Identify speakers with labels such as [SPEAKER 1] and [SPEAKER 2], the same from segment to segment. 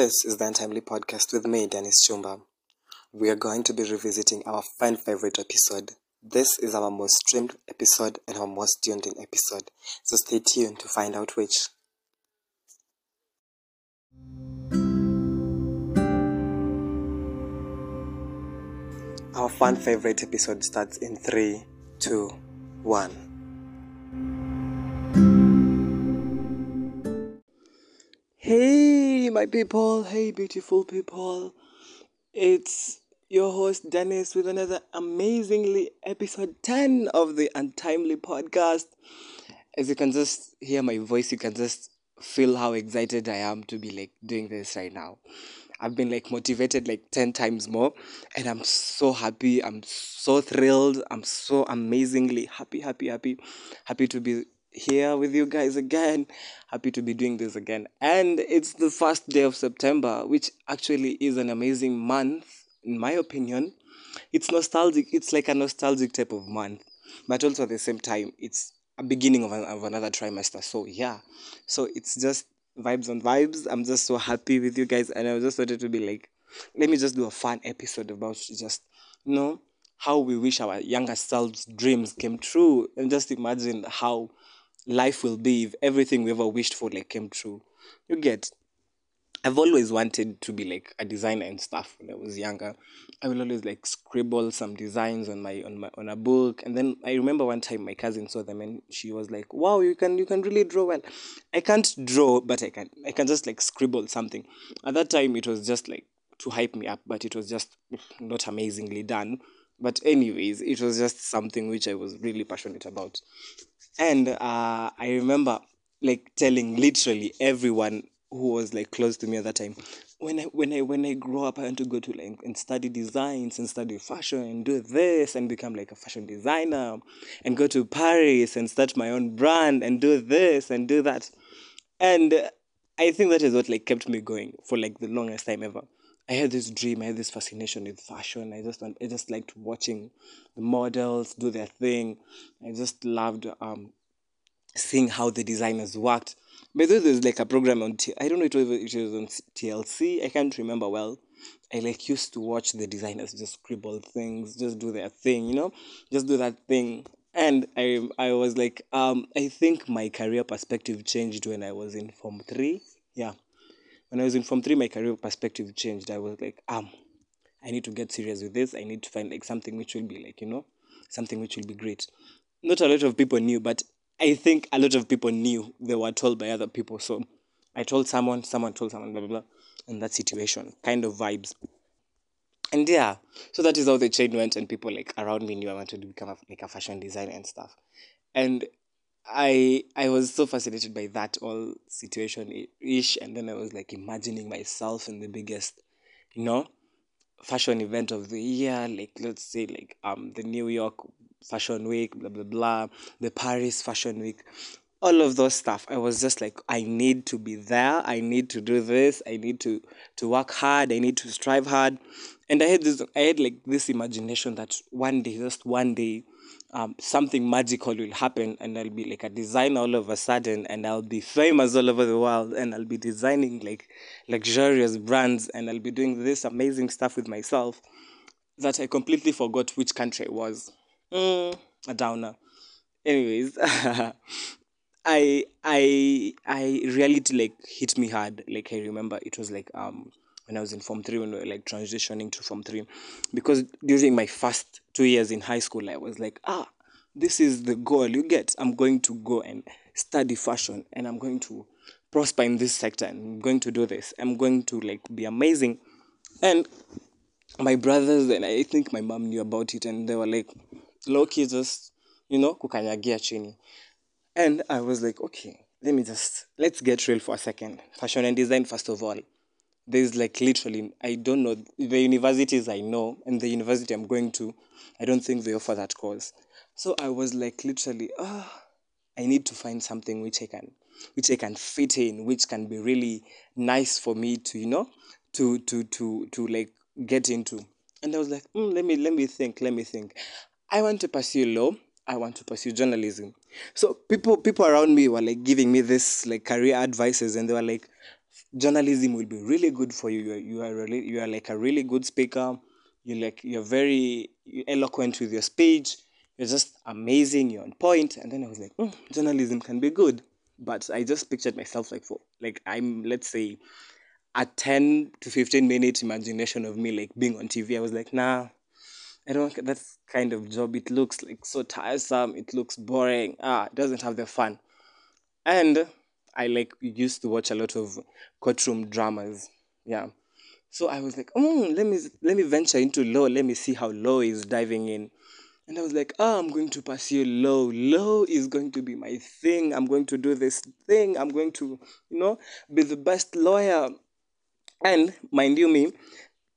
[SPEAKER 1] This is the Untimely Podcast with me, Dennis Chumba. We are going to be revisiting our fan favorite episode. This is our most streamed episode and our most tuned in episode. So stay tuned to find out which. Our fan favorite episode starts in 3, 2, 1. My people. Hey, beautiful people. It's your host, Dennis, with another amazingly episode 10 of the Untimely Podcast. As you can just hear my voice, you can just feel how excited I am to be like doing this right now. I've been like motivated like 10 times more, and I'm so happy. I'm so thrilled. I'm so amazingly happy, happy, happy, happy to be here with you guys again. Happy to be doing this again. And it's the first day of September, which actually is an amazing month, in my opinion. It's nostalgic, it's like a nostalgic type of month, but also at the same time, it's a beginning of, an, of another trimester. So, yeah. So, it's just vibes on vibes. I'm just so happy with you guys, and I just wanted to be like, let me just do a fun episode about just, you know, how we wish our younger selves' dreams came true, and just imagine how life will be if everything we ever wished for like came true. You get I've always wanted to be like a designer and stuff when I was younger. I will always like scribble some designs on my on my on a book and then I remember one time my cousin saw them and she was like, Wow, you can you can really draw well. I can't draw, but I can I can just like scribble something. At that time it was just like to hype me up, but it was just not amazingly done. But anyways, it was just something which I was really passionate about and uh, I remember like telling literally everyone who was like close to me at that time when I when I when I grow up I want to go to like and study designs and study fashion and do this and become like a fashion designer and go to Paris and start my own brand and do this and do that and I think that is what like kept me going for like the longest time ever. I had this dream, I had this fascination with fashion. I just I just liked watching the models do their thing. I just loved um seeing how the designers worked. But there was like a program on T- I don't know was it was on TLC. I can't remember well. I like used to watch the designers just scribble things, just do their thing, you know, just do that thing. And I I was like, um, I think my career perspective changed when I was in Form Three. Yeah, when I was in Form 3, my career perspective changed. I was like, um, I need to get serious with this. I need to find like something which will be like, you know, something which will be great. Not a lot of people knew, but I think a lot of people knew they were told by other people. So I told someone, someone told someone, blah, blah, blah. And that situation, kind of vibes. And yeah, so that is how the chain went, and people like around me knew I wanted to become a, like a fashion designer and stuff. And I I was so fascinated by that whole situation ish, and then I was like imagining myself in the biggest, you know, fashion event of the year, like let's say like um the New York Fashion Week, blah blah blah, the Paris Fashion Week, all of those stuff. I was just like, I need to be there. I need to do this. I need to to work hard. I need to strive hard, and I had this. I had like this imagination that one day, just one day, um, something magical will happen and I'll be like a designer all of a sudden and I'll be famous all over the world and I'll be designing like luxurious brands and I'll be doing this amazing stuff with myself that I completely forgot which country I was. Mm, a downer. Anyways, I I I reality like hit me hard. Like I remember it was like um when I was in Form 3, when we were like transitioning to Form 3. Because during my first two years in high school, I was like, ah, this is the goal you get. I'm going to go and study fashion and I'm going to prosper in this sector and I'm going to do this. I'm going to like be amazing. And my brothers and I think my mom knew about it and they were like, Loki just, you know, kukanyagia chini. And I was like, okay, let me just, let's get real for a second. Fashion and design, first of all there's like literally i don't know the universities i know and the university i'm going to i don't think they offer that course. So i was like literally ah oh, i need to find something which i can which i can fit in which can be really nice for me to you know to to to to like get into. And i was like mm, let me let me think let me think. I want to pursue law i want to pursue journalism. So people people around me were like giving me this like career advices and they were like journalism will be really good for you. You are, you are really you are like a really good speaker. You like you're very eloquent with your speech. You're just amazing. You're on point. And then I was like, mm, journalism can be good. But I just pictured myself like for like I'm let's say a 10 to 15 minute imagination of me like being on TV. I was like, nah, I don't that kind of job. It looks like so tiresome. It looks boring. Ah, it doesn't have the fun. And I like used to watch a lot of courtroom dramas. Yeah. So I was like, oh, let me let me venture into law. Let me see how law is diving in. And I was like, oh, I'm going to pursue law. Law is going to be my thing. I'm going to do this thing. I'm going to, you know, be the best lawyer. And mind you, me,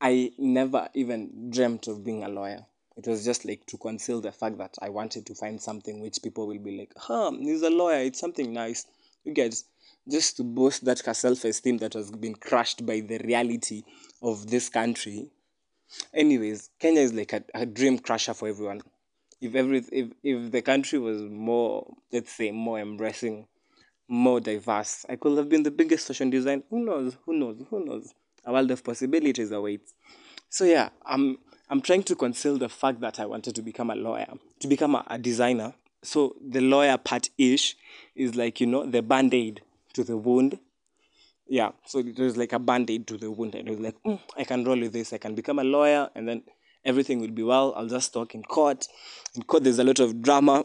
[SPEAKER 1] I never even dreamt of being a lawyer. It was just like to conceal the fact that I wanted to find something which people will be like, huh, he's a lawyer. It's something nice. You get just to boost that self esteem that has been crushed by the reality of this country. Anyways, Kenya is like a, a dream crusher for everyone. If every if, if the country was more let's say more embracing, more diverse, I could have been the biggest fashion designer. Who knows? Who knows? Who knows? A world of possibilities awaits. So yeah, I'm I'm trying to conceal the fact that I wanted to become a lawyer, to become a, a designer. So the lawyer part ish is like, you know, the band aid to the wound. Yeah, so it was like a band aid to the wound. And it was like, mm, I can roll with this. I can become a lawyer and then everything will be well. I'll just talk in court. In court, there's a lot of drama.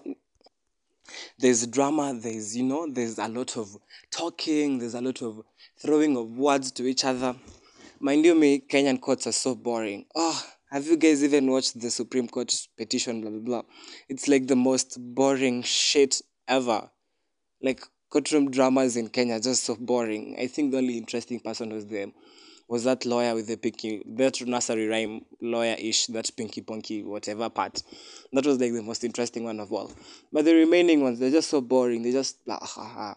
[SPEAKER 1] There's drama, there's, you know, there's a lot of talking, there's a lot of throwing of words to each other. Mind you, me, Kenyan courts are so boring. Oh, have you guys even watched the Supreme Court petition? Blah blah blah. It's like the most boring shit ever. Like courtroom dramas in Kenya just so boring. I think the only interesting person was the was that lawyer with the pinky that nursery rhyme lawyer ish that pinky ponky whatever part. That was like the most interesting one of all. But the remaining ones they're just so boring. They just blah, ha, ha.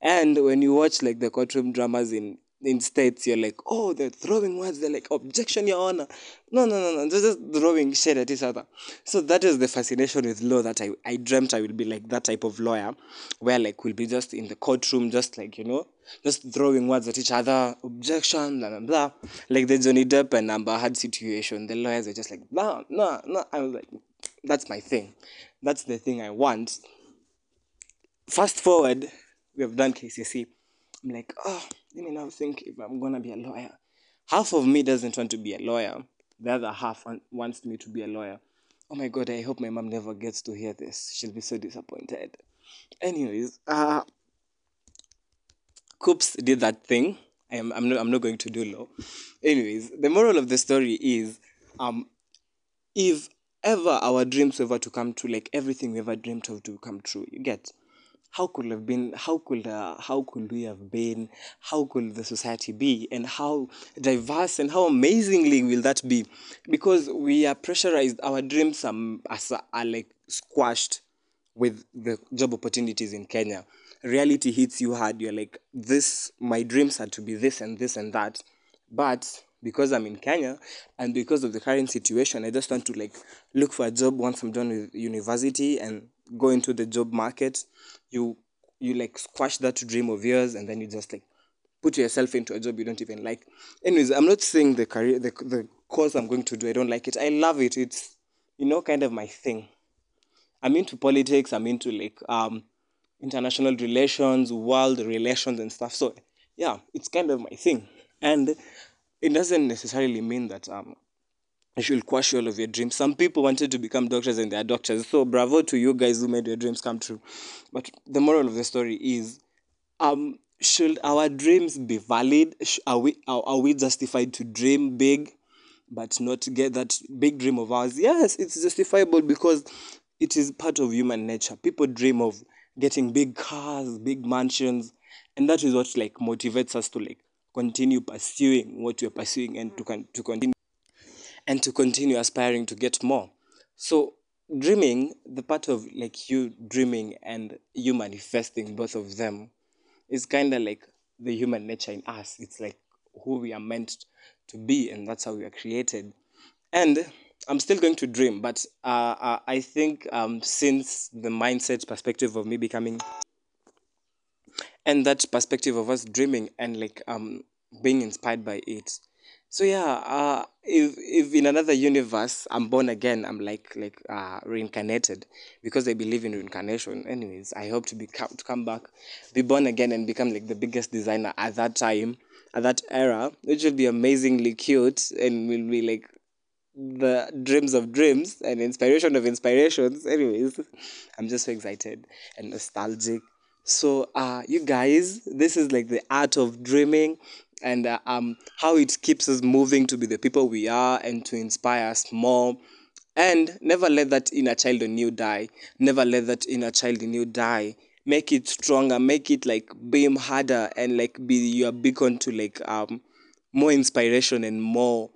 [SPEAKER 1] And when you watch like the courtroom dramas in in states you're like, oh, they're throwing words, they're like, objection, your honor. No, no, no, no, they're just throwing shit at each other. So that is the fascination with law that I, I dreamt I will be like that type of lawyer, where like we'll be just in the courtroom, just like, you know, just throwing words at each other, objection, blah, blah, blah. Like the Johnny Depp and Amber Heard situation. The lawyers are just like, no, no, no. I was like, that's my thing. That's the thing I want. Fast forward, we have done KCSE. I'm like, oh, let me now think if I'm gonna be a lawyer. Half of me doesn't want to be a lawyer. The other half wants me to be a lawyer. Oh my god, I hope my mom never gets to hear this. She'll be so disappointed. Anyways, uh Coops did that thing. I am I'm not I'm not going to do law. Anyways, the moral of the story is um if ever our dreams ever to come true, like everything we ever dreamed of to come true, you get how could have been how could uh, how could we have been how could the society be and how diverse and how amazingly will that be? Because we are pressurized our dreams are, are, like squashed with the job opportunities in Kenya. Reality hits you hard. You're like this my dreams had to be this and this and that. But because I'm in Kenya and because of the current situation I just want to like look for a job once I'm done with university and go into the job market. You you like squash that dream of yours and then you just like put yourself into a job you don't even like. Anyways i'm not saying the career the, the course i'm going to do i don't like it. I love it. It's you know kind of my thing. I'm into politics. I'm into like um international relations world relations and stuff. So yeah it's kind of my thing. And it doesn't necessarily mean that um you should quash all of your dreams. Some people wanted to become doctors and they are doctors. So bravo to you guys who made your dreams come true. But the moral of the story is um should our dreams be valid? Are we are, are we justified to dream big but not get that big dream of ours? Yes, it's justifiable because it is part of human nature. People dream of getting big cars, big mansions, and that is what like motivates us to like continue pursuing what we're pursuing and to, con- to continue and to continue aspiring to get more. So, dreaming, the part of like you dreaming and you manifesting both of them is kind of like the human nature in us. It's like who we are meant to be, and that's how we are created. And I'm still going to dream, but uh, uh, I think um, since the mindset perspective of me becoming and that perspective of us dreaming and like um being inspired by it. So yeah, uh, if if in another universe I'm born again, I'm like like uh, reincarnated because I believe in reincarnation. Anyways, I hope to be to come back, be born again, and become like the biggest designer at that time, at that era, which will be amazingly cute and will be like the dreams of dreams and inspiration of inspirations. Anyways, I'm just so excited and nostalgic. So, uh, you guys, this is like the art of dreaming and uh, um, how it keeps us moving to be the people we are and to inspire us more. And never let that inner child in you die. Never let that inner child in you die. Make it stronger. Make it like beam harder and like be your beacon to like um more inspiration and more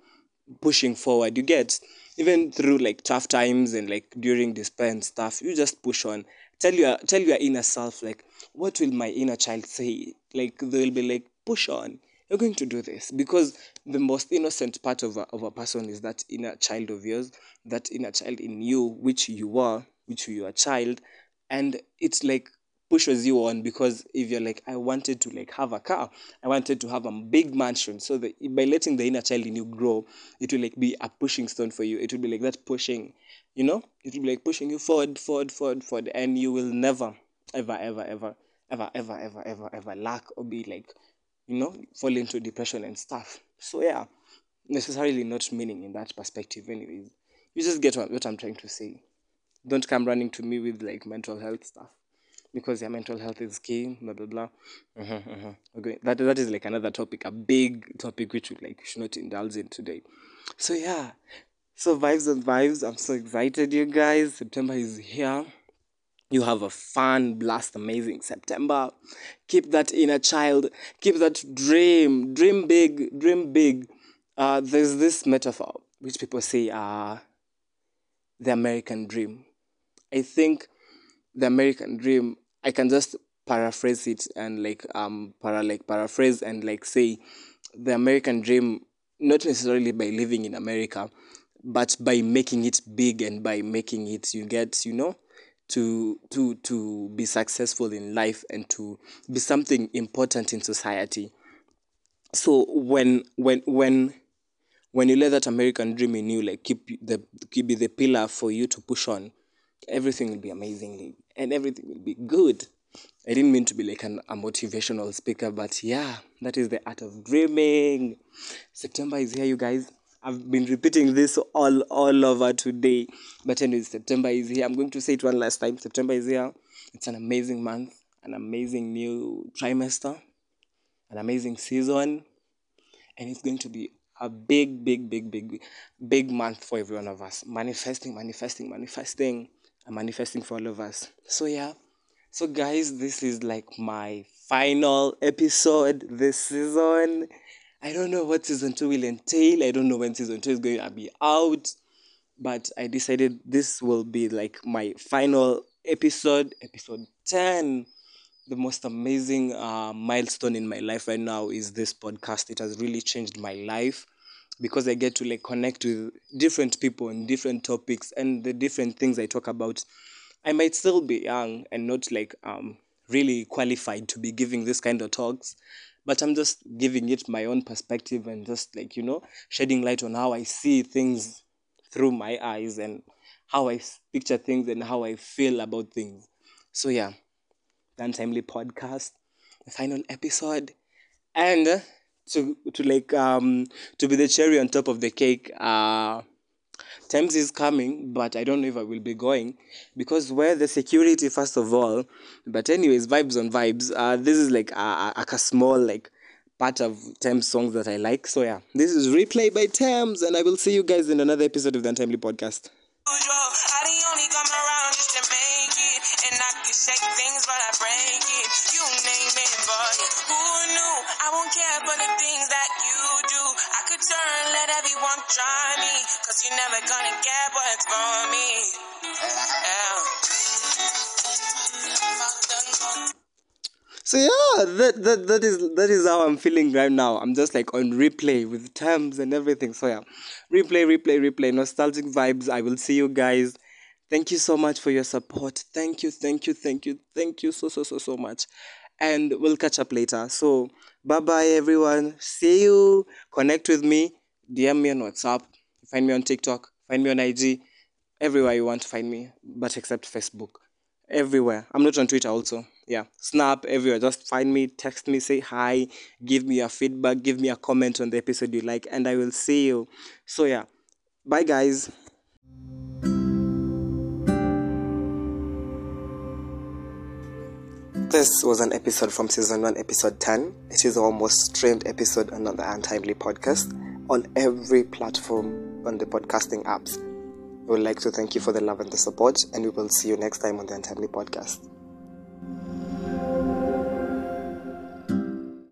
[SPEAKER 1] pushing forward. You get even through like tough times and like during despair and stuff. You just push on. Tell your tell your inner self like, what will my inner child say? Like they'll be like, push on. You're going to do this because the most innocent part of a, of a person is that inner child of yours, that inner child in you, which you are, which you are a child, and it's like pushes you on because if you're like i wanted to like have a car i wanted to have a big mansion. So that by letting the inner child in you grow it will like be a pushing stone for you. It will be like that pushing you know? It will be like pushing you forward forward forward forward and you will never ever ever ever ever ever ever ever ever lack or be like you know fall into depression and stuff. So yeah necessarily not meaning in that perspective anyways. You just get what, what i'm trying to say. Don't come running to me with like mental health stuff because your mental health is key, blah blah blah. Uh-huh, uh-huh. Okay, that that is like another topic, a big topic which we like should not indulge in today. So yeah, so vibes and vibes. I'm so excited, you guys. September is here. You have a fun, blast, amazing September. Keep that inner child. Keep that dream. Dream big. Dream big. Uh, there's this metaphor which people say, uh, the American dream. I think the American dream, I can just paraphrase it and like um para like paraphrase and like say the American dream not necessarily by living in America, but by making it big and by making it you get, you know, to to to be successful in life and to be something important in society. So when when when when you let that American dream in you, like keep the keep be the pillar for you to push on, everything will be amazingly and everything will be good. I didn't mean to be like an, a motivational speaker, but yeah, that is the art of dreaming. September is here, you guys. I've been repeating this all all over today, but anyways, September is here. I'm going to say it one last time. September is here. It's an amazing month, an amazing new trimester, an amazing season, and it's going to be a big, big, big, big, big month for every one of us. Manifesting, manifesting, manifesting manifesting for all of us. So yeah. So guys, this is like my final episode this season. I don't know what season two will entail. I don't know when season two is going to be out. But I decided this will be like my final episode, episode 10. The most amazing uh, milestone in my life right now is this podcast. It has really changed my life because I get to like connect with different people and different topics and the different things I talk about. I might still be young and not like um really qualified to be giving this kind of talks, but I'm just giving it my own perspective and just like you know shedding light on how I see things through my eyes and how I picture things and how I feel about things. So yeah, the untimely podcast, the final episode, and to to like um to be the cherry on top of the cake uh Tems is coming, but I don't know if I will be going because where the security first of all. But anyways, vibes on vibes. Uh, this is like a, a, a small like part of Tems songs that I like. So yeah, this is replay by Tems, and I will see you guys in another episode of the Untimely Podcast. You're never gonna get what's for me. So yeah, that, that that is that is how I'm feeling right now. I'm just like on replay with Tems and everything. So yeah, replay, replay, replay, nostalgic vibes. I will see you guys. Thank you so much for your support. Thank you, thank you, thank you, thank you so so so so much. and we'll catch up later. So, bye bye, everyone. See you. Connect with me. DM me on WhatsApp. Find me on TikTok. Find me on IG. Everywhere you want to find me, but except Facebook. Everywhere. I'm not on Twitter also. Yeah. Snap everywhere. Just find me, text me, say hi, give me your feedback, give me a comment on the episode you like, and I will see you. So, yeah. Bye, guys. This was an episode from season 1, episode 10. It is our most streamed episode on the Untimely podcast on every platform on the podcasting apps. We would like to thank you for the love and the support, and we will see you next time on the Untimely podcast.